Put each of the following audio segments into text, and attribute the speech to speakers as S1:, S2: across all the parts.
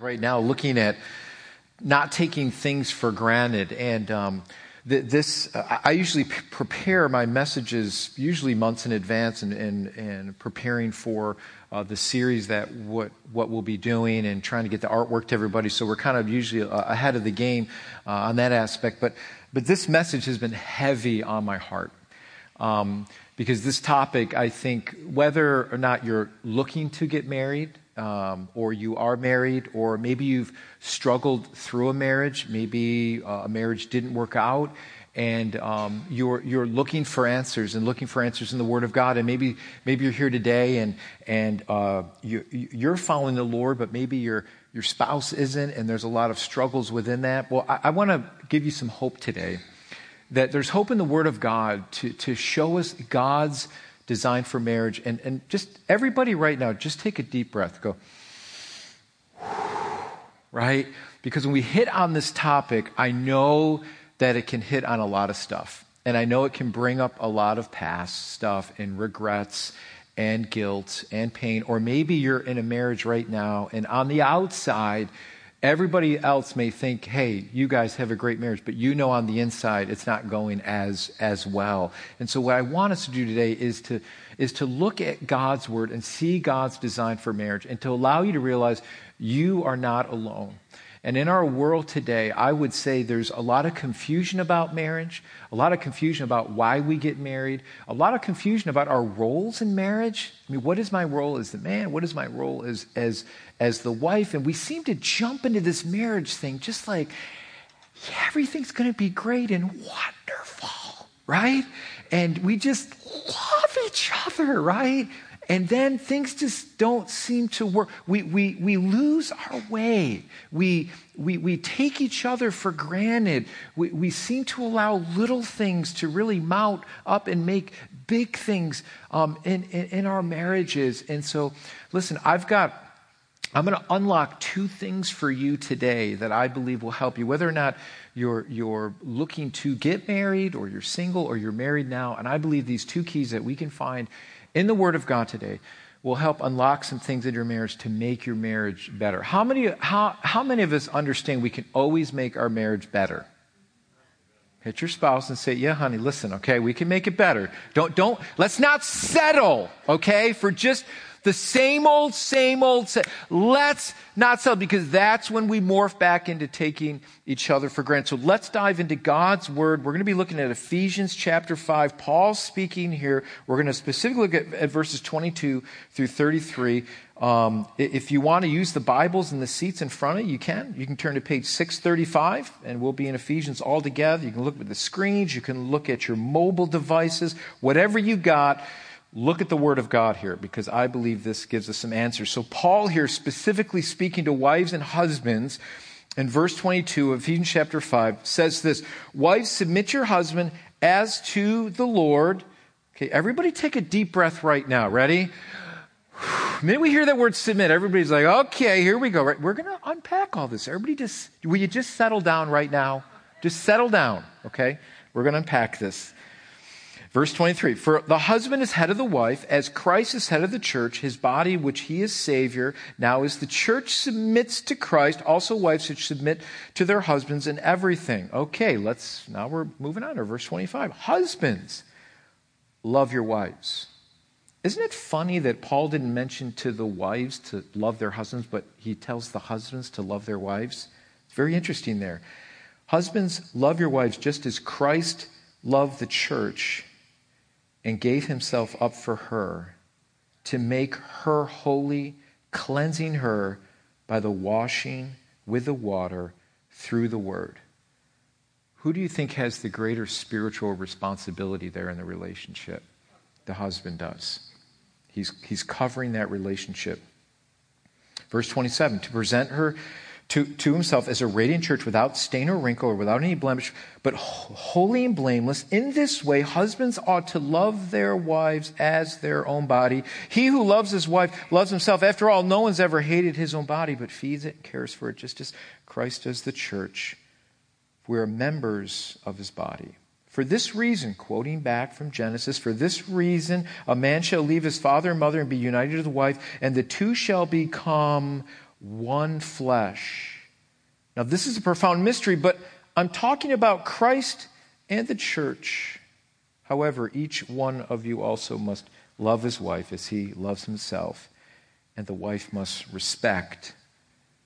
S1: right now looking at not taking things for granted. And um, th- this, uh, I usually p- prepare my messages usually months in advance and, and, and preparing for uh, the series that what, what we'll be doing and trying to get the artwork to everybody. So we're kind of usually uh, ahead of the game uh, on that aspect. But, but this message has been heavy on my heart. Um, because this topic, I think, whether or not you're looking to get married, um, or you are married, or maybe you've struggled through a marriage, maybe uh, a marriage didn't work out, and um, you're, you're looking for answers and looking for answers in the Word of God, and maybe, maybe you're here today and, and uh, you, you're following the Lord, but maybe your, your spouse isn't, and there's a lot of struggles within that. Well, I, I want to give you some hope today that there's hope in the Word of God to, to show us God's design for marriage. And, and just everybody right now, just take a deep breath. Go, right? Because when we hit on this topic, I know that it can hit on a lot of stuff. And I know it can bring up a lot of past stuff and regrets and guilt and pain. Or maybe you're in a marriage right now, and on the outside, Everybody else may think, hey, you guys have a great marriage, but you know on the inside it's not going as, as well. And so what I want us to do today is to, is to look at God's word and see God's design for marriage and to allow you to realize you are not alone. And in our world today, I would say there's a lot of confusion about marriage, a lot of confusion about why we get married, a lot of confusion about our roles in marriage. I mean, what is my role as the man? What is my role as, as, as the wife? And we seem to jump into this marriage thing just like, yeah, everything's going to be great and wonderful, right? And we just love each other, right? And then things just don't seem to work. We, we, we lose our way. We, we, we take each other for granted. We, we seem to allow little things to really mount up and make big things um, in, in, in our marriages. And so, listen, I've got. I'm going to unlock two things for you today that I believe will help you, whether or not you're, you're looking to get married or you're single or you're married now. And I believe these two keys that we can find in the Word of God today will help unlock some things in your marriage to make your marriage better. How many, how, how many of us understand we can always make our marriage better? Hit your spouse and say, Yeah, honey, listen, okay, we can make it better. Don't, don't, let's not settle, okay, for just the same old, same old. Let's not sell because that's when we morph back into taking each other for granted. So let's dive into God's word. We're going to be looking at Ephesians chapter 5. Paul's speaking here. We're going to specifically look at, at verses 22 through 33. Um, if you want to use the Bibles and the seats in front of you, you can. You can turn to page 635, and we'll be in Ephesians all together. You can look at the screens, you can look at your mobile devices, whatever you got. Look at the Word of God here because I believe this gives us some answers. So, Paul here specifically speaking to wives and husbands in verse 22 of Ephesians chapter 5 says this Wives, submit your husband as to the Lord. Okay, everybody take a deep breath right now. Ready? Minute we hear that word submit, everybody's like, okay, here we go. Right? We're going to unpack all this. Everybody just, will you just settle down right now? Just settle down, okay? We're going to unpack this. Verse 23 For the husband is head of the wife, as Christ is head of the church, his body, which he is Savior. Now, as the church submits to Christ, also wives should submit to their husbands in everything. Okay, let's, now we're moving on to verse 25. Husbands, love your wives. Isn't it funny that Paul didn't mention to the wives to love their husbands, but he tells the husbands to love their wives? It's very interesting there. Husbands, love your wives just as Christ loved the church and gave himself up for her to make her holy, cleansing her by the washing with the water through the word. Who do you think has the greater spiritual responsibility there in the relationship? The husband does. He's, he's covering that relationship. Verse 27 to present her to, to himself as a radiant church without stain or wrinkle or without any blemish, but holy and blameless. In this way, husbands ought to love their wives as their own body. He who loves his wife loves himself. After all, no one's ever hated his own body, but feeds it and cares for it, just as Christ does the church. We are members of his body. For this reason, quoting back from Genesis, for this reason, a man shall leave his father and mother and be united to the wife, and the two shall become one flesh. Now, this is a profound mystery, but I'm talking about Christ and the church. However, each one of you also must love his wife as he loves himself, and the wife must respect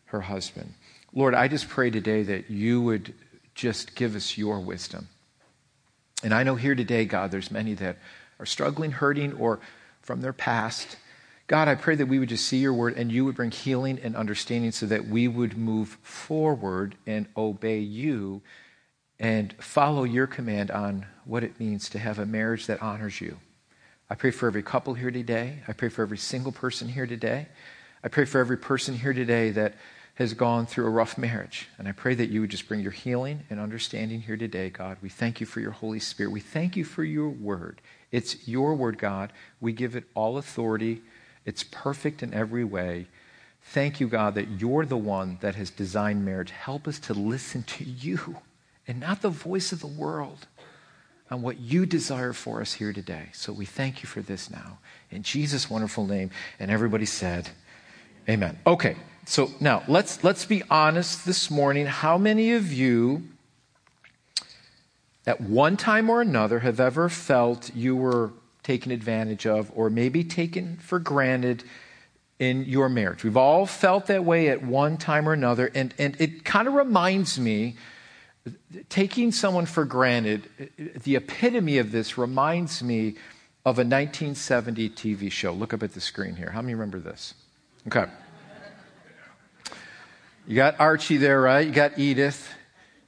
S1: her husband. Lord, I just pray today that you would just give us your wisdom. And I know here today, God, there's many that are struggling, hurting, or from their past. God, I pray that we would just see your word and you would bring healing and understanding so that we would move forward and obey you and follow your command on what it means to have a marriage that honors you. I pray for every couple here today. I pray for every single person here today. I pray for every person here today that has gone through a rough marriage. And I pray that you would just bring your healing and understanding here today, God. We thank you for your Holy Spirit. We thank you for your word. It's your word, God. We give it all authority, it's perfect in every way. Thank you, God, that you're the one that has designed marriage. Help us to listen to you and not the voice of the world on what you desire for us here today. So we thank you for this now. In Jesus' wonderful name. And everybody said, Amen. Okay, so now let's let's be honest this morning. How many of you at one time or another have ever felt you were taken advantage of or maybe taken for granted in your marriage? We've all felt that way at one time or another, and, and it kind of reminds me taking someone for granted, the epitome of this reminds me of a 1970 TV show. Look up at the screen here. How many remember this? Okay. You got Archie there, right? You got Edith,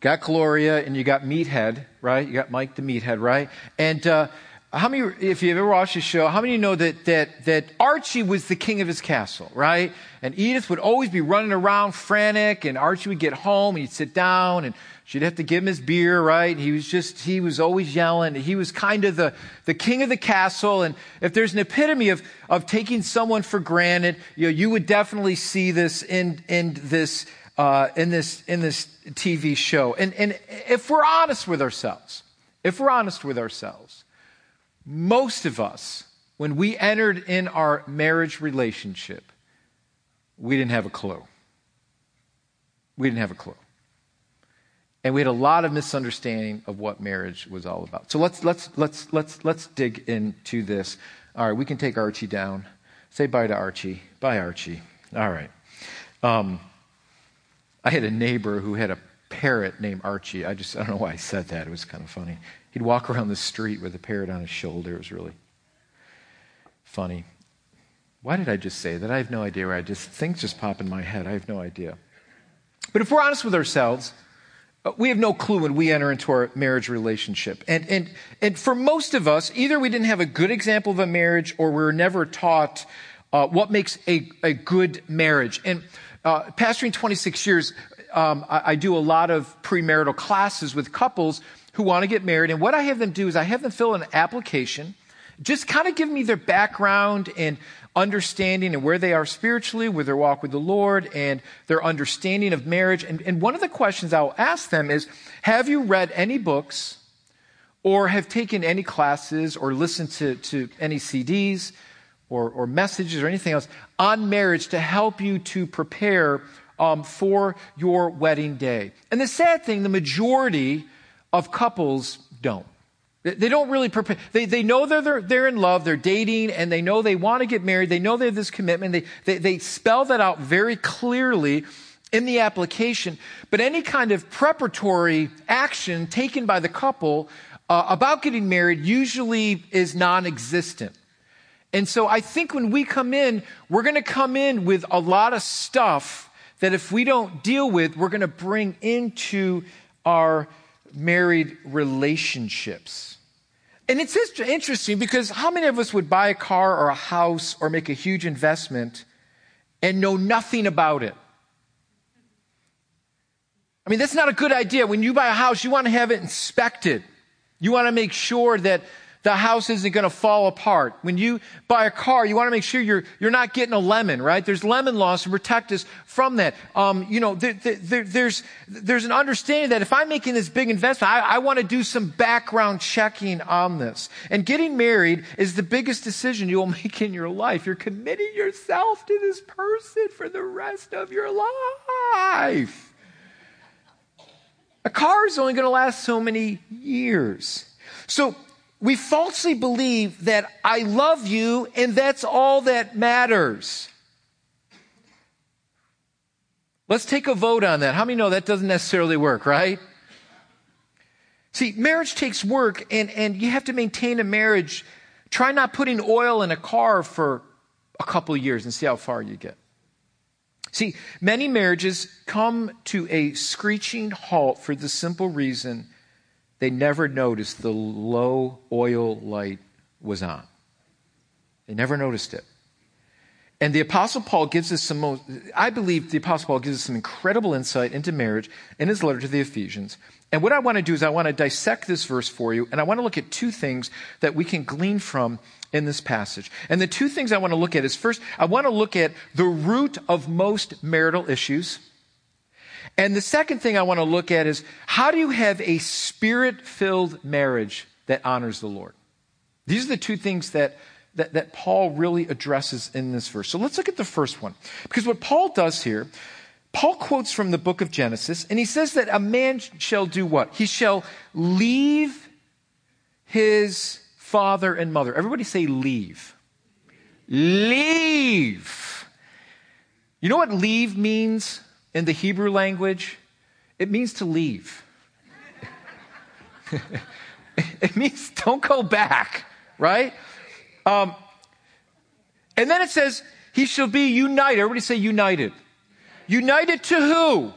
S1: got Gloria, and you got Meathead, right? You got Mike the Meathead, right? And uh, how many, if you've ever watched the show, how many know that, that, that Archie was the king of his castle, right? And Edith would always be running around frantic, and Archie would get home, and he'd sit down, and She'd have to give him his beer, right? He was just, he was always yelling. He was kind of the, the king of the castle. And if there's an epitome of, of taking someone for granted, you know, you would definitely see this in, in this, uh, in this, in this TV show. And, and if we're honest with ourselves, if we're honest with ourselves, most of us, when we entered in our marriage relationship, we didn't have a clue. We didn't have a clue. And we had a lot of misunderstanding of what marriage was all about. So let's, let's, let's, let's, let's dig into this. All right, we can take Archie down. Say bye to Archie. Bye, Archie. All right. Um, I had a neighbor who had a parrot named Archie. I just, I don't know why I said that. It was kind of funny. He'd walk around the street with a parrot on his shoulder. It was really funny. Why did I just say that? I have no idea where I just, things just pop in my head. I have no idea. But if we're honest with ourselves, uh, we have no clue when we enter into our marriage relationship. And, and, and for most of us, either we didn't have a good example of a marriage or we were never taught uh, what makes a, a good marriage. And uh, pastoring 26 years, um, I, I do a lot of premarital classes with couples who want to get married. And what I have them do is I have them fill an application, just kind of give me their background and understanding and where they are spiritually, with their walk with the Lord, and their understanding of marriage. And, and one of the questions I'll ask them is Have you read any books or have taken any classes or listened to, to any CDs or, or messages or anything else on marriage to help you to prepare um, for your wedding day? And the sad thing, the majority of couples don't. They don't really prepare. They, they know they're, they're, they're in love, they're dating, and they know they want to get married. They know they have this commitment. They, they, they spell that out very clearly in the application. But any kind of preparatory action taken by the couple uh, about getting married usually is non existent. And so I think when we come in, we're going to come in with a lot of stuff that if we don't deal with, we're going to bring into our married relationships. And it's interesting because how many of us would buy a car or a house or make a huge investment and know nothing about it? I mean, that's not a good idea. When you buy a house, you want to have it inspected. You want to make sure that, the house isn't going to fall apart. When you buy a car, you want to make sure you're, you're not getting a lemon, right? There's lemon laws to protect us from that. Um, you know, there, there, there's, there's an understanding that if I'm making this big investment, I, I want to do some background checking on this. And getting married is the biggest decision you'll make in your life. You're committing yourself to this person for the rest of your life. A car is only going to last so many years. So we falsely believe that I love you and that's all that matters. Let's take a vote on that. How many know that doesn't necessarily work, right? See, marriage takes work and, and you have to maintain a marriage. Try not putting oil in a car for a couple years and see how far you get. See, many marriages come to a screeching halt for the simple reason they never noticed the low oil light was on. They never noticed it. And the Apostle Paul gives us some, I believe the Apostle Paul gives us some incredible insight into marriage in his letter to the Ephesians. And what I want to do is I want to dissect this verse for you, and I want to look at two things that we can glean from in this passage. And the two things I want to look at is first, I want to look at the root of most marital issues. And the second thing I want to look at is how do you have a spirit filled marriage that honors the Lord? These are the two things that, that, that, Paul really addresses in this verse. So let's look at the first one. Because what Paul does here, Paul quotes from the book of Genesis, and he says that a man shall do what? He shall leave his father and mother. Everybody say leave. Leave. You know what leave means? In the Hebrew language, it means to leave. it means don't go back, right? Um, and then it says, he shall be united. Everybody say united. United to who?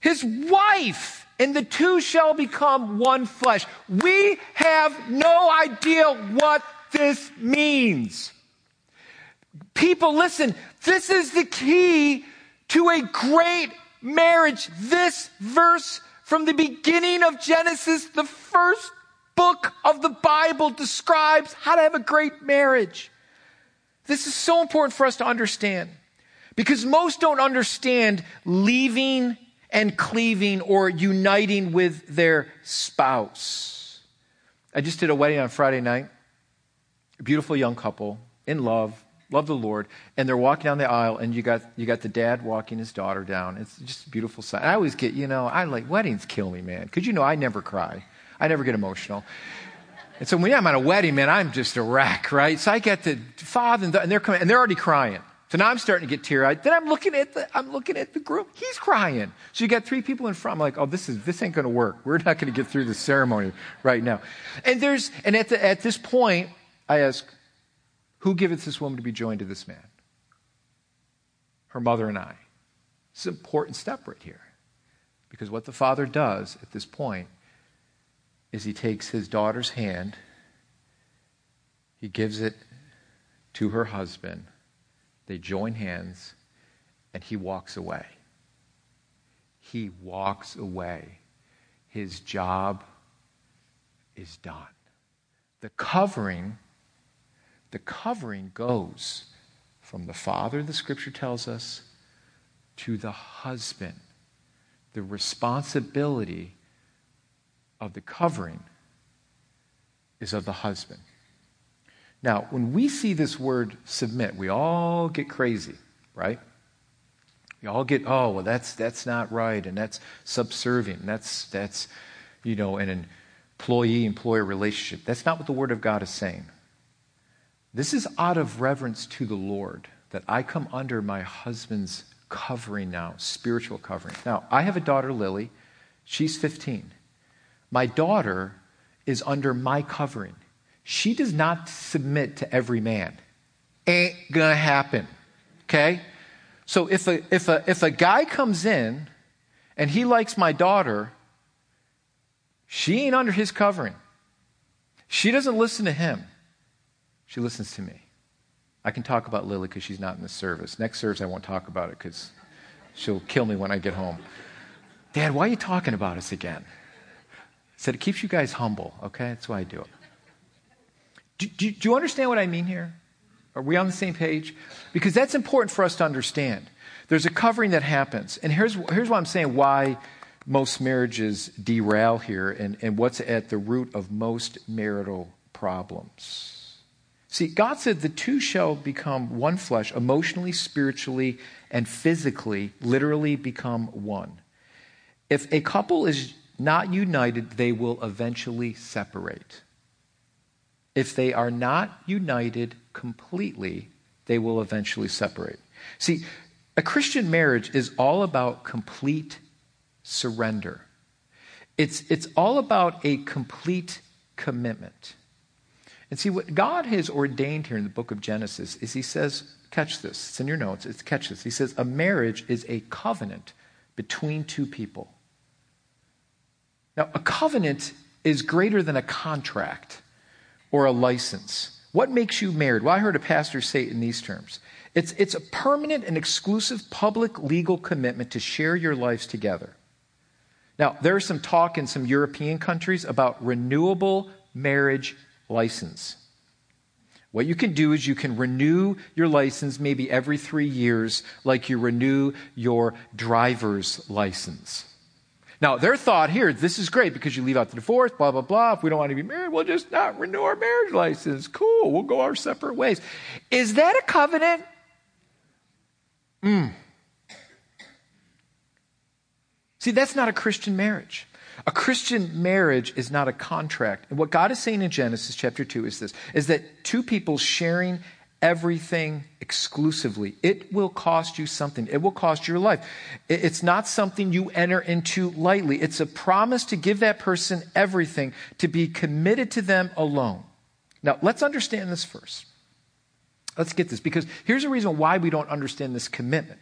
S1: His wife. And the two shall become one flesh. We have no idea what this means. People, listen, this is the key to a great marriage. This verse from the beginning of Genesis, the first book of the Bible, describes how to have a great marriage. This is so important for us to understand because most don't understand leaving and cleaving or uniting with their spouse. I just did a wedding on Friday night. A beautiful young couple in love, love the Lord, and they're walking down the aisle, and you got you got the dad walking his daughter down. It's just a beautiful sight. I always get, you know, I like weddings kill me, man, because you know I never cry, I never get emotional. And so when I'm at a wedding, man, I'm just a wreck, right? So I get the father, and, the, and they're coming, and they're already crying. So now I'm starting to get teary-eyed. Then I'm looking at the I'm looking at the groom. He's crying. So you got three people in front. I'm like, oh, this is this ain't going to work. We're not going to get through the ceremony right now. And there's and at the, at this point, I ask, who giveth this woman to be joined to this man? Her mother and I. It's an important step right here. Because what the father does at this point is he takes his daughter's hand, he gives it to her husband, they join hands, and he walks away. He walks away. His job is done. The covering the covering goes from the father, the scripture tells us, to the husband. The responsibility of the covering is of the husband. Now, when we see this word submit, we all get crazy, right? We all get, oh, well, that's, that's not right, and that's subservient, and that's, that's, you know, an employee employer relationship. That's not what the Word of God is saying. This is out of reverence to the Lord that I come under my husband's covering now, spiritual covering. Now, I have a daughter, Lily. She's 15. My daughter is under my covering. She does not submit to every man. Ain't gonna happen. Okay? So if a, if a, if a guy comes in and he likes my daughter, she ain't under his covering. She doesn't listen to him. She listens to me. I can talk about Lily because she's not in the service. Next service, I won't talk about it because she'll kill me when I get home. Dad, why are you talking about us again? I said, it keeps you guys humble, okay? That's why I do it. Do, do, do you understand what I mean here? Are we on the same page? Because that's important for us to understand. There's a covering that happens. And here's, here's what I'm saying why most marriages derail here and, and what's at the root of most marital problems. See, God said the two shall become one flesh, emotionally, spiritually, and physically, literally become one. If a couple is not united, they will eventually separate. If they are not united completely, they will eventually separate. See, a Christian marriage is all about complete surrender. It's, it's all about a complete commitment. And see, what God has ordained here in the book of Genesis is He says, catch this, it's in your notes, it's catch this. He says, a marriage is a covenant between two people. Now, a covenant is greater than a contract or a license. What makes you married? Well, I heard a pastor say it in these terms it's, it's a permanent and exclusive public legal commitment to share your lives together. Now, there's some talk in some European countries about renewable marriage license. What you can do is you can renew your license maybe every three years, like you renew your driver's license. Now, their thought here, this is great because you leave out the divorce, blah, blah, blah. If we don't want to be married, we'll just not renew our marriage license. Cool, we'll go our separate ways. Is that a covenant? Hmm. See, that's not a Christian marriage. A Christian marriage is not a contract. And what God is saying in Genesis chapter 2 is this is that two people sharing everything exclusively. It will cost you something. It will cost your life. It's not something you enter into lightly. It's a promise to give that person everything, to be committed to them alone. Now, let's understand this first. Let's get this because here's a reason why we don't understand this commitment.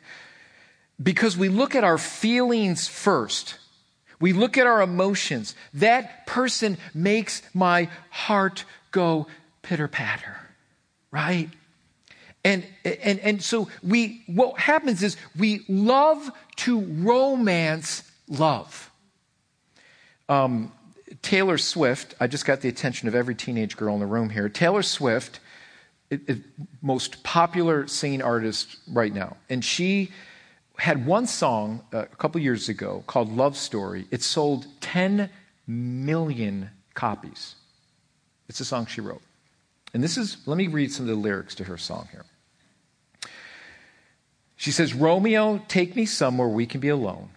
S1: Because we look at our feelings first. We look at our emotions. That person makes my heart go pitter patter, right? And, and, and so we, what happens is we love to romance love. Um, Taylor Swift, I just got the attention of every teenage girl in the room here. Taylor Swift, it, it, most popular singing artist right now. And she had one song uh, a couple years ago called Love Story. It sold 10 million copies. It's a song she wrote. And this is, let me read some of the lyrics to her song here. She says, Romeo, take me somewhere we can be alone.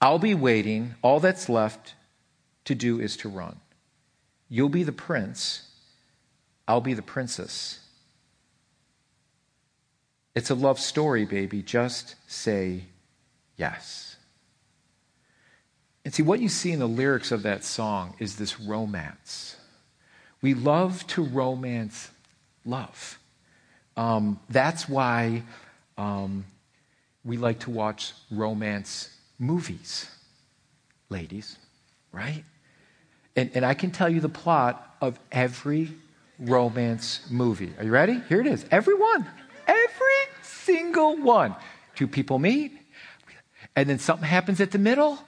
S1: I'll be waiting. All that's left to do is to run. You'll be the prince. I'll be the princess. It's a love story, baby. Just say yes. And see, what you see in the lyrics of that song is this romance. We love to romance love. Um, that's why um, we like to watch romance movies, ladies, right? And, and I can tell you the plot of every romance movie. Are you ready? Here it is. Every one. Every single one. Two people meet, and then something happens at the middle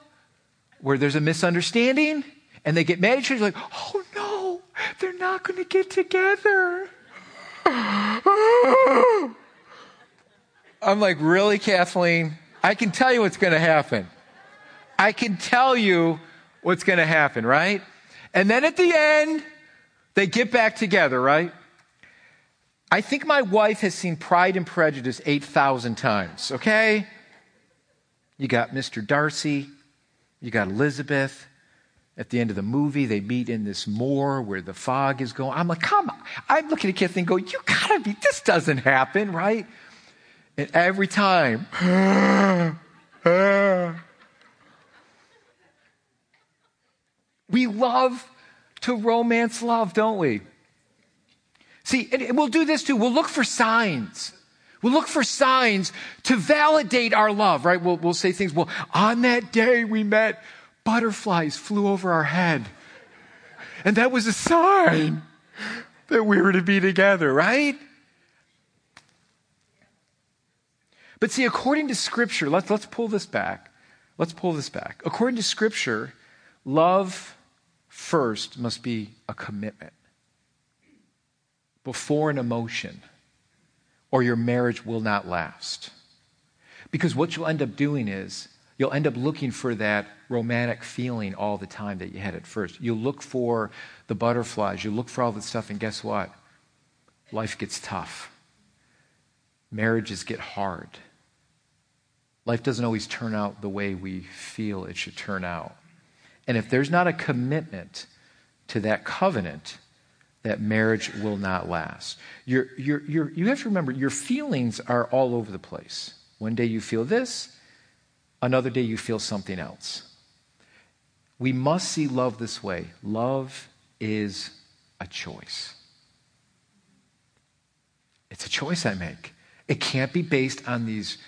S1: where there's a misunderstanding, and they get mad at each other, like, oh no, they're not going to get together. I'm like, really, Kathleen? I can tell you what's going to happen. I can tell you what's going to happen, right? And then at the end, they get back together, right? I think my wife has seen Pride and Prejudice 8,000 times, okay? You got Mr. Darcy, you got Elizabeth. At the end of the movie, they meet in this moor where the fog is going. I'm like, come on. I'm looking at Kathleen go, you gotta be, this doesn't happen, right? And every time, we love to romance love, don't we? See, and we'll do this too. We'll look for signs. We'll look for signs to validate our love, right? We'll, we'll say things, well, on that day we met, butterflies flew over our head. And that was a sign that we were to be together, right? But see, according to Scripture, let's, let's pull this back. Let's pull this back. According to Scripture, love first must be a commitment. Before an emotion, or your marriage will not last. Because what you'll end up doing is you'll end up looking for that romantic feeling all the time that you had at first. You look for the butterflies, you look for all the stuff, and guess what? Life gets tough. Marriages get hard. Life doesn't always turn out the way we feel it should turn out. And if there's not a commitment to that covenant, that marriage will not last. You're, you're, you're, you have to remember, your feelings are all over the place. One day you feel this, another day you feel something else. We must see love this way love is a choice. It's a choice I make. It can't be based on these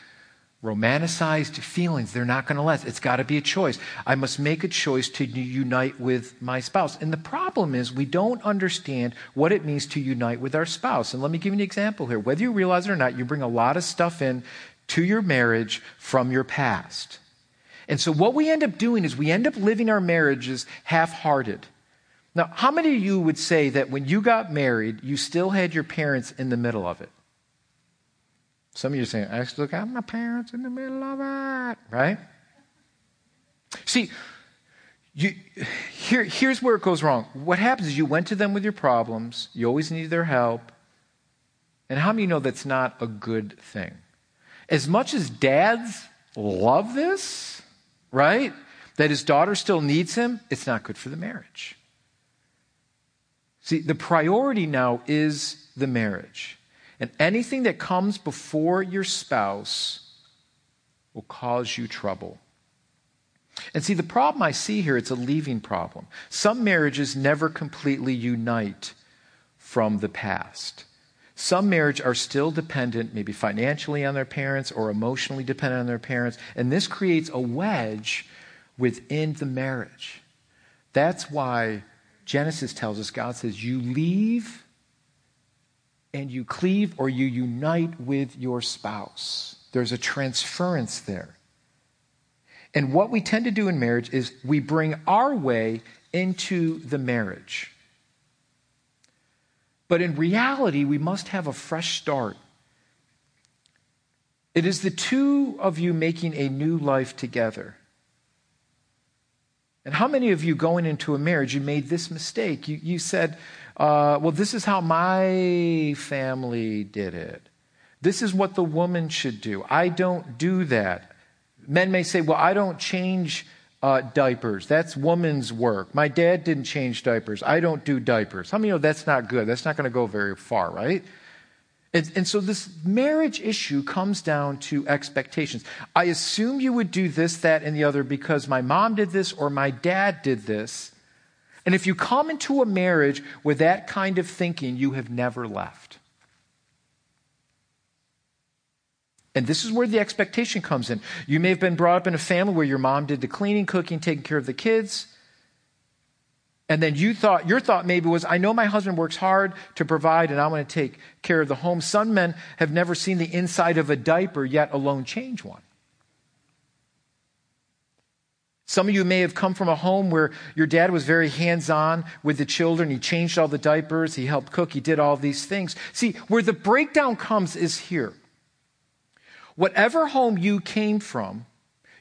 S1: romanticized feelings. They're not going to last. It's got to be a choice. I must make a choice to unite with my spouse. And the problem is, we don't understand what it means to unite with our spouse. And let me give you an example here. Whether you realize it or not, you bring a lot of stuff in to your marriage from your past. And so what we end up doing is we end up living our marriages half hearted. Now, how many of you would say that when you got married, you still had your parents in the middle of it? Some of you are saying, I still got my parents in the middle of it, right? See, you, here, here's where it goes wrong. What happens is you went to them with your problems, you always needed their help. And how many know that's not a good thing? As much as dads love this, right? That his daughter still needs him, it's not good for the marriage. See, the priority now is the marriage. And anything that comes before your spouse will cause you trouble. And see, the problem I see here, it's a leaving problem. Some marriages never completely unite from the past. Some marriages are still dependent, maybe financially on their parents or emotionally dependent on their parents, and this creates a wedge within the marriage. That's why Genesis tells us God says, You leave and you cleave or you unite with your spouse. There's a transference there. And what we tend to do in marriage is we bring our way into the marriage. But in reality, we must have a fresh start. It is the two of you making a new life together. And how many of you going into a marriage, you made this mistake? You, you said, uh, well, this is how my family did it. This is what the woman should do. I don't do that. Men may say, well, I don't change uh, diapers. That's woman's work. My dad didn't change diapers. I don't do diapers. How many know that's not good? That's not going to go very far, right? And, and, so this marriage issue comes down to expectations. I assume you would do this, that, and the other because my mom did this or my dad did this. And if you come into a marriage with that kind of thinking, you have never left. And this is where the expectation comes in. You may have been brought up in a family where your mom did the cleaning, cooking, taking care of the kids. And then you thought, your thought maybe was, I know my husband works hard to provide and I want to take care of the home. Some men have never seen the inside of a diaper, yet alone change one. Some of you may have come from a home where your dad was very hands on with the children. He changed all the diapers, he helped cook, he did all these things. See, where the breakdown comes is here. Whatever home you came from,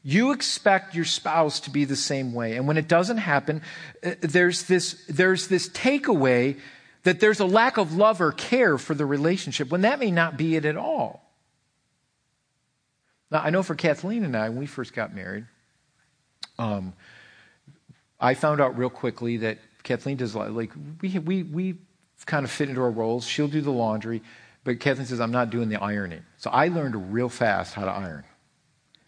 S1: you expect your spouse to be the same way. And when it doesn't happen, uh, there's this, there's this takeaway that there's a lack of love or care for the relationship when that may not be it at all. Now, I know for Kathleen and I, when we first got married, um, I found out real quickly that Kathleen does like we we we kind of fit into our roles. She'll do the laundry. But Kathleen says, I'm not doing the ironing. So I learned real fast how to iron.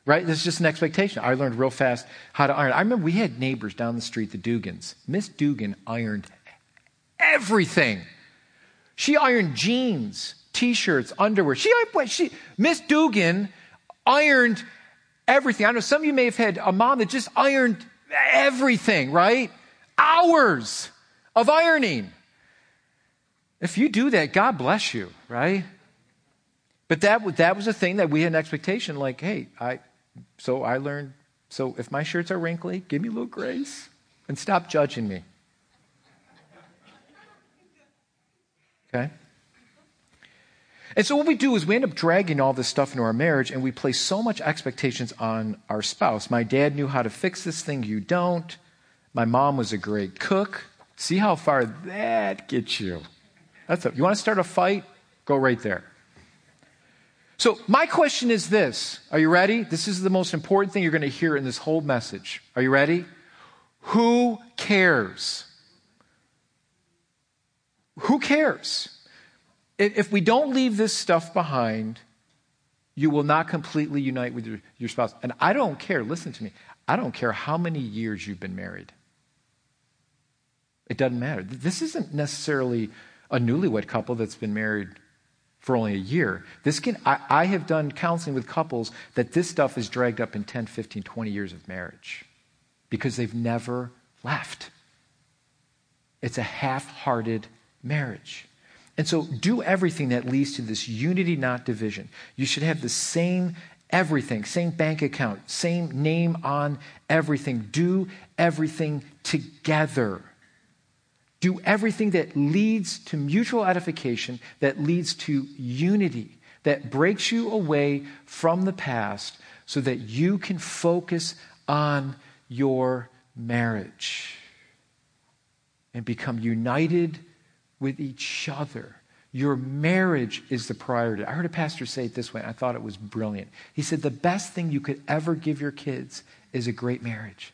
S1: Right? This is just an expectation. I learned real fast how to iron. I remember we had neighbors down the street, the Dugans. Miss Dugan ironed everything. She ironed jeans, t-shirts, underwear. She, she Miss Dugan ironed everything. I know some of you may have had a mom that just ironed everything, right? Hours of ironing. If you do that, God bless you, right? But that, that was a thing that we had an expectation like, hey, I, so I learned, so if my shirts are wrinkly, give me a little grace and stop judging me. Okay? And so what we do is we end up dragging all this stuff into our marriage and we place so much expectations on our spouse. My dad knew how to fix this thing, you don't. My mom was a great cook. See how far that gets you. That's a, you want to start a fight? Go right there. So, my question is this Are you ready? This is the most important thing you're going to hear in this whole message. Are you ready? Who cares? Who cares? If we don't leave this stuff behind, you will not completely unite with your, your spouse. And I don't care, listen to me, I don't care how many years you've been married. It doesn't matter. This isn't necessarily a newlywed couple that's been married for only a year. This can, I, I, have done counseling with couples that this stuff is dragged up in 10, 15, 20 years of marriage because they've never left. It's a half hearted marriage. And so do everything that leads to this unity, not division. You should have the same everything, same bank account, same name on everything. Do everything together. Do everything that leads to mutual edification, that leads to unity, that breaks you away from the past so that you can focus on your marriage and become united with each other. Your marriage is the priority. I heard a pastor say it this way, I thought it was brilliant. He said, The best thing you could ever give your kids is a great marriage.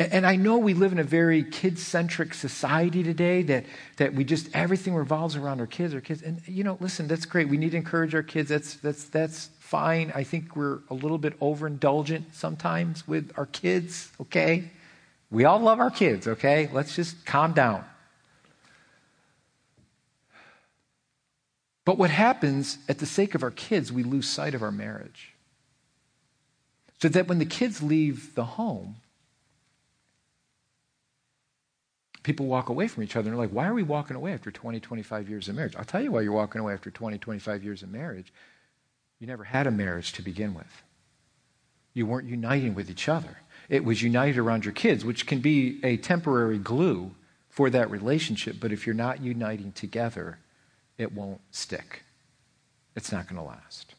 S1: And I know we live in a very kid centric society today that, that we just, everything revolves around our kids, our kids. And, you know, listen, that's great. We need to encourage our kids. That's, that's, that's fine. I think we're a little bit overindulgent sometimes with our kids, okay? We all love our kids, okay? Let's just calm down. But what happens at the sake of our kids, we lose sight of our marriage. So that when the kids leave the home, people walk away from each other and they're like, why are we walking away after 20, 25 years of marriage? I'll tell you why you're walking away after 20, 25 years of marriage. You never had a marriage to begin with. You weren't uniting with each other. It was united around your kids, which can be a temporary glue for that relationship. But if you're not uniting together, it won't stick. It's not going to last.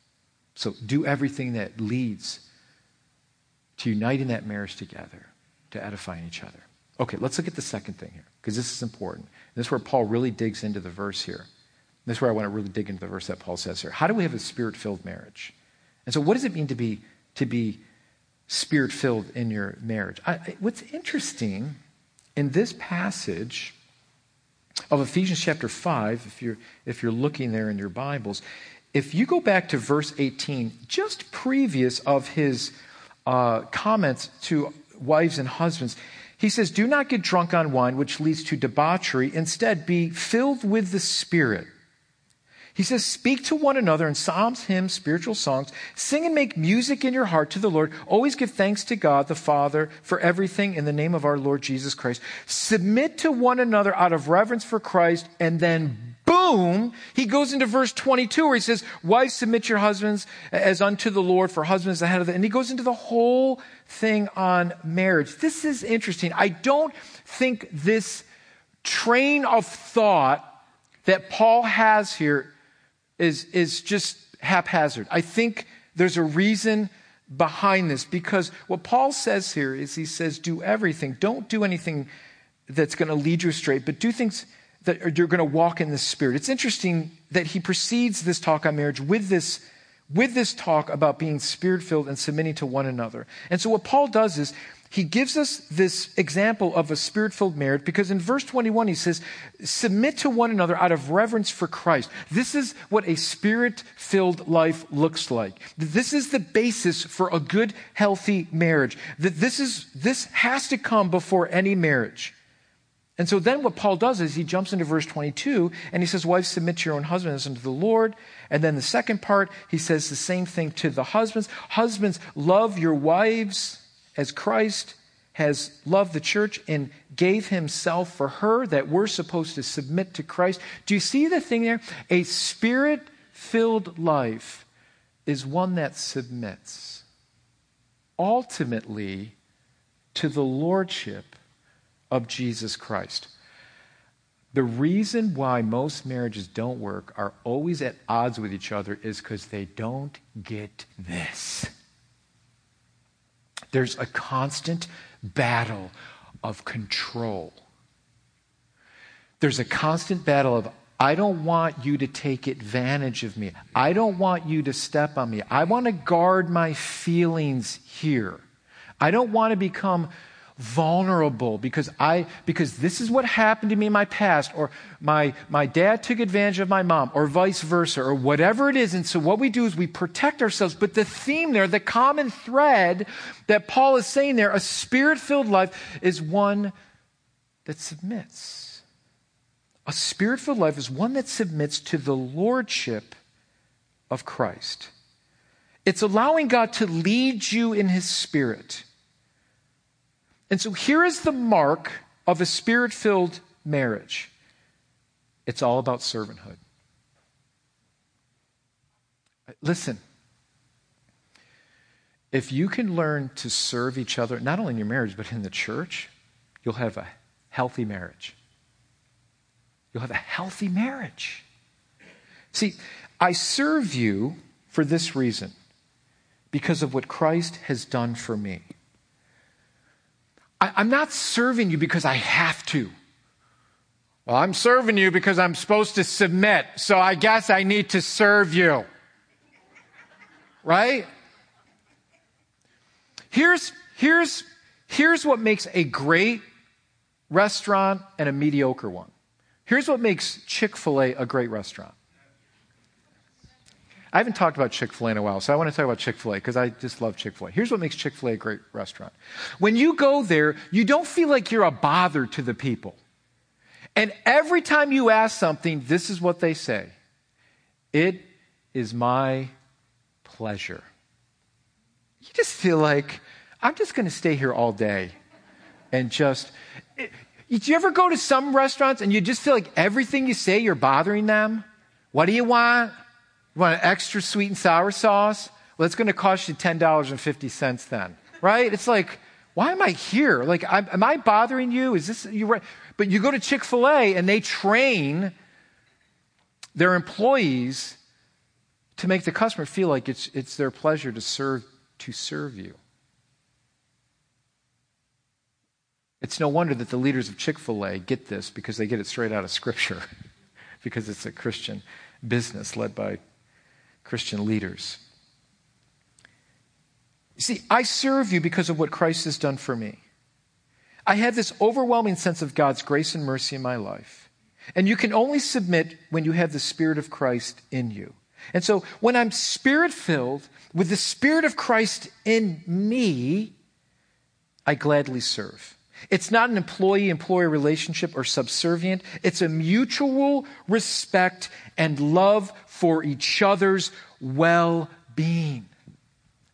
S1: So do everything that leads to uniting that marriage together, to edifying each other. Okay, let's look at the second thing here, because this is important. This is where Paul really digs into the verse here. This is where I want to really dig into the verse that Paul says here. How do we have a spirit filled marriage? And so, what does it mean to be, to be spirit filled in your marriage? I, what's interesting in this passage of Ephesians chapter 5, if you're, if you're looking there in your Bibles, if you go back to verse 18, just previous of his uh, comments to wives and husbands, he says, Do not get drunk on wine, which leads to debauchery. Instead, be filled with the Spirit. He says, Speak to one another in psalms, hymns, spiritual songs. Sing and make music in your heart to the Lord. Always give thanks to God the Father for everything in the name of our Lord Jesus Christ. Submit to one another out of reverence for Christ, and then boom, he goes into verse 22 where he says, Wives, submit your husbands as unto the Lord, for husbands the head of the. And he goes into the whole thing on marriage. This is interesting. I don't think this train of thought that Paul has here is, is just haphazard. I think there's a reason behind this because what Paul says here is he says, do everything. Don't do anything that's going to lead you astray, but do things that you're going to walk in the Spirit. It's interesting that he precedes this talk on marriage with this, with this talk about being spirit filled and submitting to one another. And so what Paul does is he gives us this example of a spirit filled marriage because in verse 21 he says, Submit to one another out of reverence for Christ. This is what a spirit filled life looks like. This is the basis for a good, healthy marriage. This, is, this has to come before any marriage. And so then what Paul does is he jumps into verse 22 and he says, Wives, submit to your own husbands unto the Lord. And then the second part, he says the same thing to the husbands. Husbands, love your wives as Christ has loved the church and gave himself for her, that we're supposed to submit to Christ. Do you see the thing there? A spirit filled life is one that submits ultimately to the lordship of Jesus Christ. The reason why most marriages don't work, are always at odds with each other, is because they don't get this. There's a constant battle of control. There's a constant battle of, I don't want you to take advantage of me. I don't want you to step on me. I want to guard my feelings here. I don't want to become vulnerable because I because this is what happened to me in my past or my my dad took advantage of my mom or vice versa or whatever it is. And so what we do is we protect ourselves. But the theme there the common thread that Paul is saying there a spirit-filled life is one that submits. A spirit-filled life is one that submits to the lordship of Christ. It's allowing God to lead you in his spirit and so here is the mark of a spirit filled marriage it's all about servanthood. Listen, if you can learn to serve each other, not only in your marriage, but in the church, you'll have a healthy marriage. You'll have a healthy marriage. See, I serve you for this reason because of what Christ has done for me. I, am not serving you because I have to. Well, I'm serving you because I'm supposed to submit, so I guess I need to serve you. Right? Here's, here's, here's what makes a great restaurant and a mediocre one. Here's what makes Chick fil A a great restaurant I haven't talked about Chick fil A in a while, so I want to talk about Chick fil A because I just love Chick fil A. Here's what makes Chick fil A a great restaurant. When you go there, you don't feel like you're a bother to the people. And every time you ask something, this is what they say It is my pleasure. You just feel like, I'm just going to stay here all day and just. It, do you ever go to some restaurants and you just feel like everything you say, you're bothering them? What do you want? You want an extra sweet and sour sauce? Well, it's going to cost you $10.50 then, right? It's like, why am I here? Like, I'm, am I bothering you? Is this, you right? But you go to Chick fil A and they train their employees to make the customer feel like it's, it's their pleasure to serve, to serve you. It's no wonder that the leaders of Chick fil A get this because they get it straight out of Scripture, because it's a Christian business led by Christian leaders. See, I serve you because of what Christ has done for me. I have this overwhelming sense of God's grace and mercy in my life. And you can only submit when you have the Spirit of Christ in you. And so when I'm spirit filled with the Spirit of Christ in me, I gladly serve. It's not an employee employer relationship or subservient. It's a mutual respect and love for each other's well being.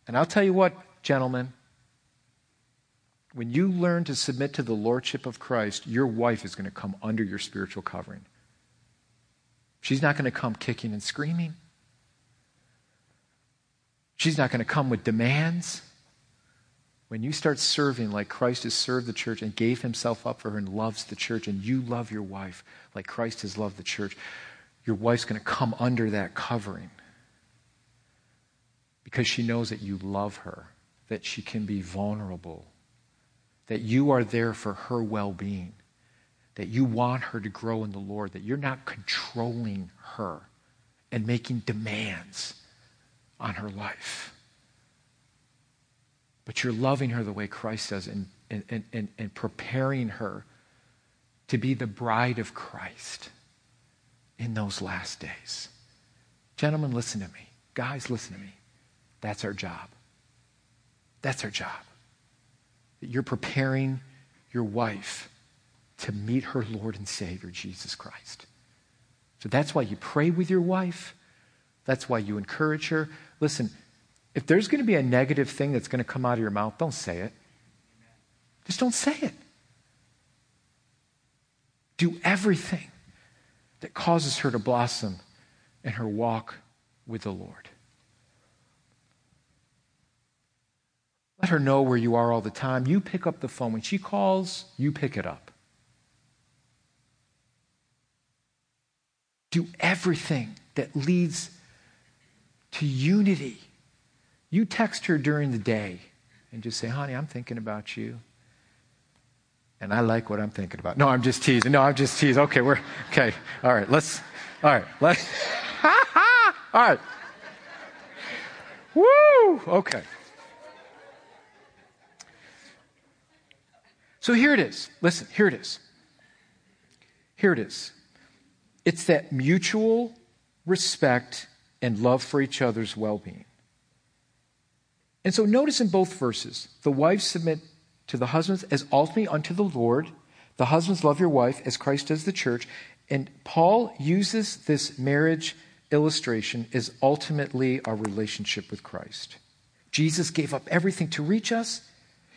S1: And I'll tell you what, gentlemen, when you learn to submit to the lordship of Christ, your wife is going to come under your spiritual covering. She's not going to come kicking and screaming. She's not going to come with demands. When you start serving like Christ has served the church and gave himself up for her and loves the church, and you love your wife like Christ has loved the church, your wife's going to come under that covering because she knows that you love her, that she can be vulnerable, that you are there for her well being, that you want her to grow in the Lord, that you're not controlling her and making demands on her life. But you're loving her the way Christ does and, and, and, and preparing her to be the bride of Christ in those last days. Gentlemen, listen to me. Guys, listen to me. That's our job. That's our job. That you're preparing your wife to meet her Lord and Savior, Jesus Christ. So that's why you pray with your wife. That's why you encourage her. Listen, if there's going to be a negative thing that's going to come out of your mouth, don't say it. Just don't say it. Do everything that causes her to blossom in her walk with the Lord. Let her know where you are all the time. You pick up the phone. When she calls, you pick it up. Do everything that leads to unity. You text her during the day and just say, honey, I'm thinking about you. And I like what I'm thinking about. No, I'm just teasing. No, I'm just teasing. Okay, we're okay. All right, let's all right, let's all right. Woo! Okay. So here it is. Listen, here it is. Here it is. It's that mutual respect and love for each other's well being. And so notice in both verses, the wives submit to the husbands as ultimately unto the Lord. The husbands love your wife as Christ does the church. And Paul uses this marriage illustration as ultimately our relationship with Christ. Jesus gave up everything to reach us.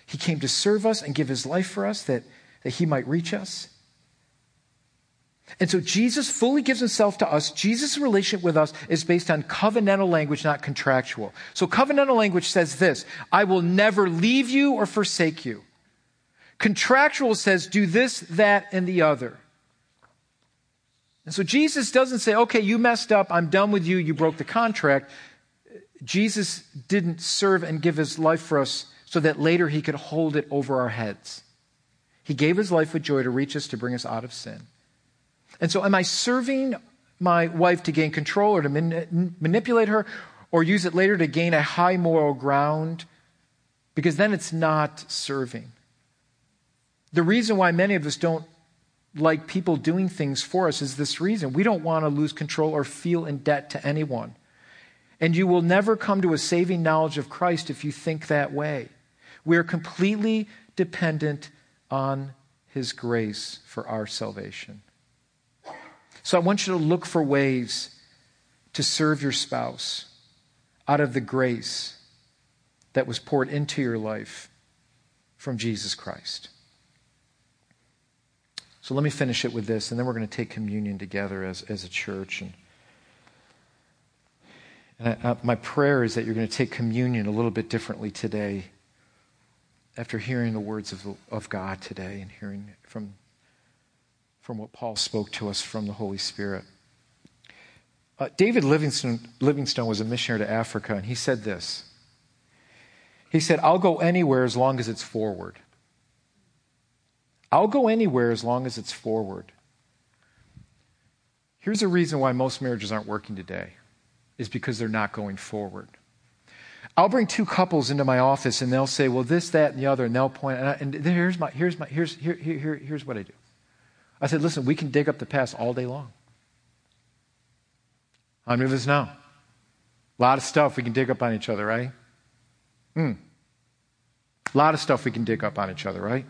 S1: He came to serve us and give his life for us that, that he might reach us. And so Jesus fully gives himself to us. Jesus' relationship with us is based on covenantal language, not contractual. So covenantal language says this I will never leave you or forsake you. Contractual says do this, that, and the other. And so Jesus doesn't say, okay, you messed up, I'm done with you, you broke the contract. Jesus didn't serve and give his life for us so that later he could hold it over our heads. He gave his life with joy to reach us, to bring us out of sin. And so, am I serving my wife to gain control or to man- manipulate her or use it later to gain a high moral ground? Because then it's not serving. The reason why many of us don't like people doing things for us is this reason. We don't want to lose control or feel in debt to anyone. And you will never come to a saving knowledge of Christ if you think that way. We are completely dependent on His grace for our salvation. So I want you to look for ways to serve your spouse out of the grace that was poured into your life from Jesus Christ. So let me finish it with this, and then we're going to take communion together as, as a church. And, and I, I, my prayer is that you're going to take communion a little bit differently today after hearing the words of, of God today and hearing from from what Paul spoke to us from the Holy Spirit. Uh, David Livingstone, Livingstone was a missionary to Africa, and he said this. He said, I'll go anywhere as long as it's forward. I'll go anywhere as long as it's forward. Here's a reason why most marriages aren't working today is because they're not going forward. I'll bring two couples into my office and they'll say, well, this, that, and the other, and they'll point, and, I, and here's my, here's my, here's, here, here, here's what I do. I said, listen, we can dig up the past all day long. How many of us know? A lot of stuff we can dig up on each other, right? Hmm. A lot of stuff we can dig up on each other, right?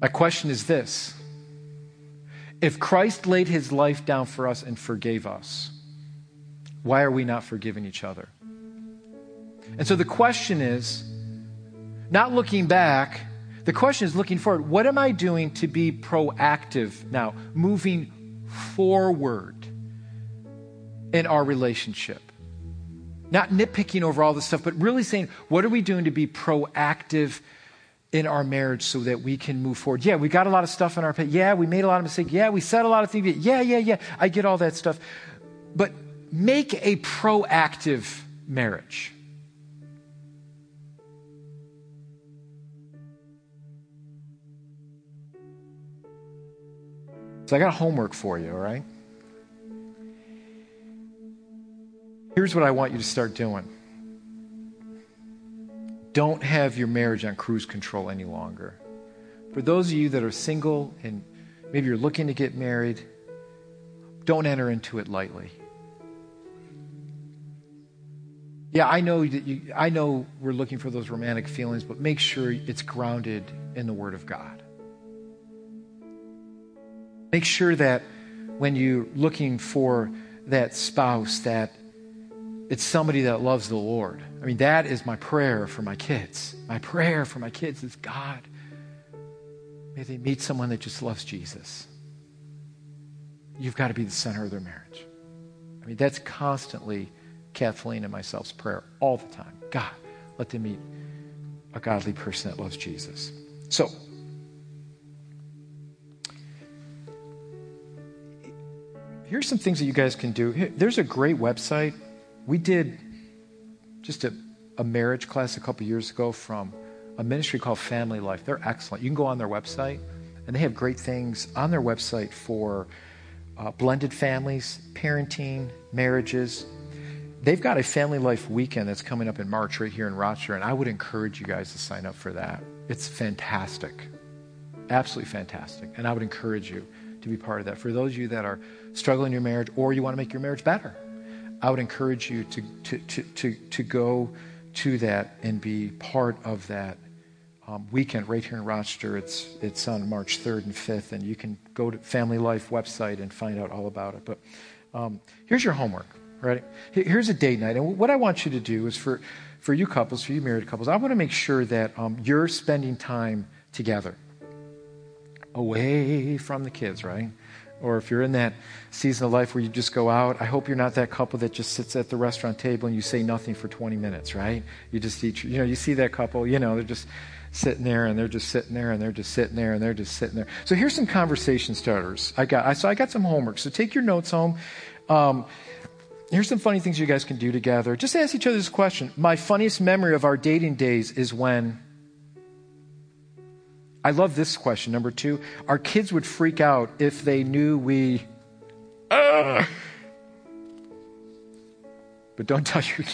S1: My question is this If Christ laid his life down for us and forgave us, why are we not forgiving each other? And so the question is not looking back, the question is looking forward. What am I doing to be proactive now, moving forward in our relationship? Not nitpicking over all this stuff, but really saying, what are we doing to be proactive in our marriage so that we can move forward? Yeah, we got a lot of stuff in our past. Yeah, we made a lot of mistakes. Yeah, we said a lot of things. Yeah, yeah, yeah. I get all that stuff. But make a proactive marriage. So I got homework for you, all right? Here's what I want you to start doing. Don't have your marriage on cruise control any longer. For those of you that are single and maybe you're looking to get married, don't enter into it lightly. Yeah, I know that you, I know we're looking for those romantic feelings, but make sure it's grounded in the Word of God. Make sure that when you're looking for that spouse, that it's somebody that loves the Lord. I mean, that is my prayer for my kids. My prayer for my kids is God, may they meet someone that just loves Jesus. You've got to be the center of their marriage. I mean, that's constantly Kathleen and myself's prayer all the time. God, let them meet a godly person that loves Jesus. So, here's some things that you guys can do. Here, there's a great website. We did just a, a marriage class a couple years ago from a ministry called Family Life. They're excellent. You can go on their website, and they have great things on their website for uh, blended families, parenting, marriages. They've got a family life weekend that's coming up in March right here in Rochester, and I would encourage you guys to sign up for that. It's fantastic. Absolutely fantastic. And I would encourage you to be part of that. For those of you that are struggling in your marriage or you want to make your marriage better, I would encourage you to, to, to, to, to go to that and be part of that um, weekend right here in Rochester. It's, it's on March 3rd and 5th, and you can go to Family Life website and find out all about it. But um, here's your homework, right? Here's a date night. And what I want you to do is for, for you couples, for you married couples, I want to make sure that um, you're spending time together away from the kids, right? Or if you're in that season of life where you just go out, I hope you're not that couple that just sits at the restaurant table and you say nothing for 20 minutes, right? You just eat, you know, you see that couple, you know, they're just sitting there and they're just sitting there and they're just sitting there and they're just sitting there. So here's some conversation starters. I got, I, so I got some homework. So take your notes home. Um, here's some funny things you guys can do together. Just ask each other this question. My funniest memory of our dating days is when. I love this question. Number two, our kids would freak out if they knew we. Uh, but don't tell your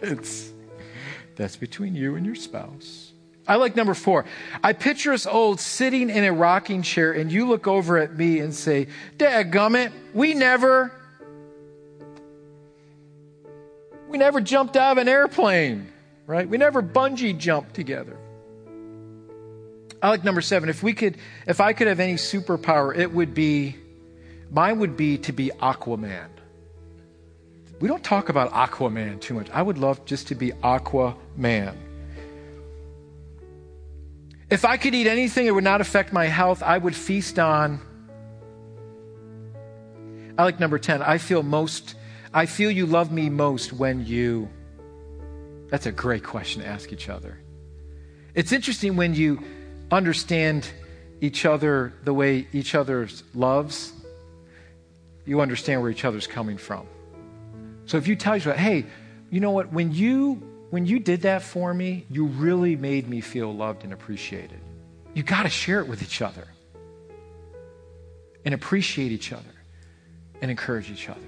S1: kids. That's between you and your spouse. I like number four. I picture us old sitting in a rocking chair, and you look over at me and say, Dadgummit, we never, we never jumped out of an airplane, right? We never bungee jumped together. I like number seven. If we could, if I could have any superpower, it would be, mine would be to be Aquaman. We don't talk about Aquaman too much. I would love just to be Aquaman. If I could eat anything that would not affect my health, I would feast on. I like number 10. I feel most, I feel you love me most when you. That's a great question to ask each other. It's interesting when you understand each other the way each other loves, you understand where each other's coming from. So if you tell other, hey, you know what, when you when you did that for me, you really made me feel loved and appreciated. You got to share it with each other and appreciate each other and encourage each other.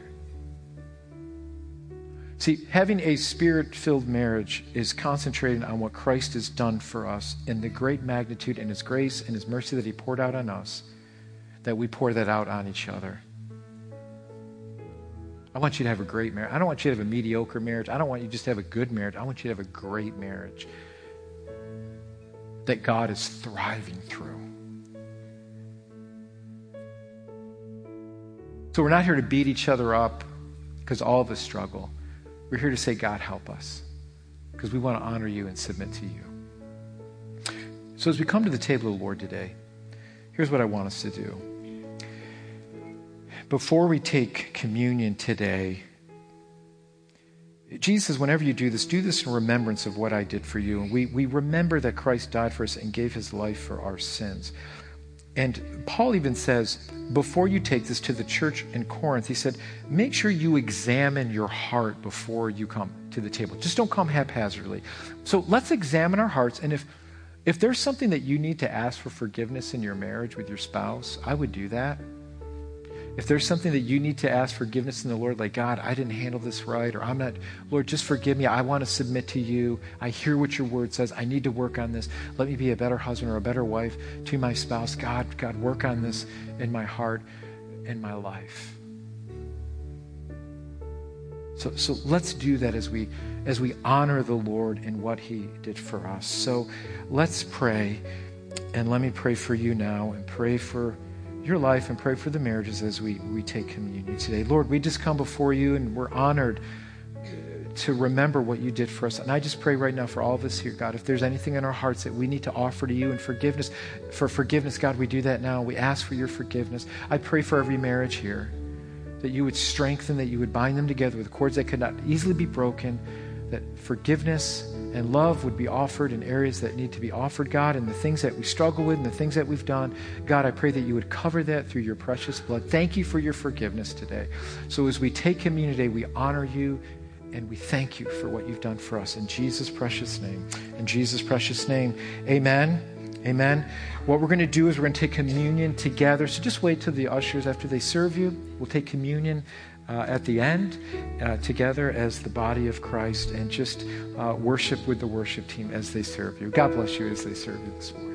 S1: See, having a spirit filled marriage is concentrating on what Christ has done for us in the great magnitude and His grace and His mercy that He poured out on us, that we pour that out on each other. I want you to have a great marriage. I don't want you to have a mediocre marriage. I don't want you just to have a good marriage. I want you to have a great marriage that God is thriving through. So we're not here to beat each other up because all of us struggle. We're here to say, God, help us because we want to honor you and submit to you. So as we come to the table of the Lord today, here's what I want us to do before we take communion today, Jesus whenever you do this, do this in remembrance of what I did for you. And we, we remember that Christ died for us and gave his life for our sins. And Paul even says, before you take this to the church in Corinth, he said, make sure you examine your heart before you come to the table. Just don't come haphazardly. So let's examine our hearts. And if, if there's something that you need to ask for forgiveness in your marriage with your spouse, I would do that. If there's something that you need to ask forgiveness in the Lord, like, God, I didn't handle this right, or I'm not, Lord, just forgive me. I want to submit to you. I hear what your word says. I need to work on this. Let me be a better husband or a better wife to my spouse. God, God, work on this in my heart, in my life. So, so let's do that as we as we honor the Lord in what He did for us. So let's pray, and let me pray for you now, and pray for your life and pray for the marriages as we, we take communion today. Lord, we just come before you and we're honored uh, to remember what you did for us. And I just pray right now for all of us here, God, if there's anything in our hearts that we need to offer to you and forgiveness, for forgiveness, God, we do that now. We ask for your forgiveness. I pray for every marriage here that you would strengthen, that you would bind them together with cords that could not easily be broken, that forgiveness and love would be offered in areas that need to be offered, God, and the things that we struggle with and the things that we've done. God, I pray that you would cover that through your precious blood. Thank you for your forgiveness today. So as we take communion today, we honor you and we thank you for what you've done for us. In Jesus' precious name. In Jesus' precious name. Amen. Amen. What we're going to do is we're going to take communion together. So just wait till the ushers, after they serve you, we'll take communion uh, at the end uh, together as the body of Christ and just uh, worship with the worship team as they serve you. God bless you as they serve you this morning.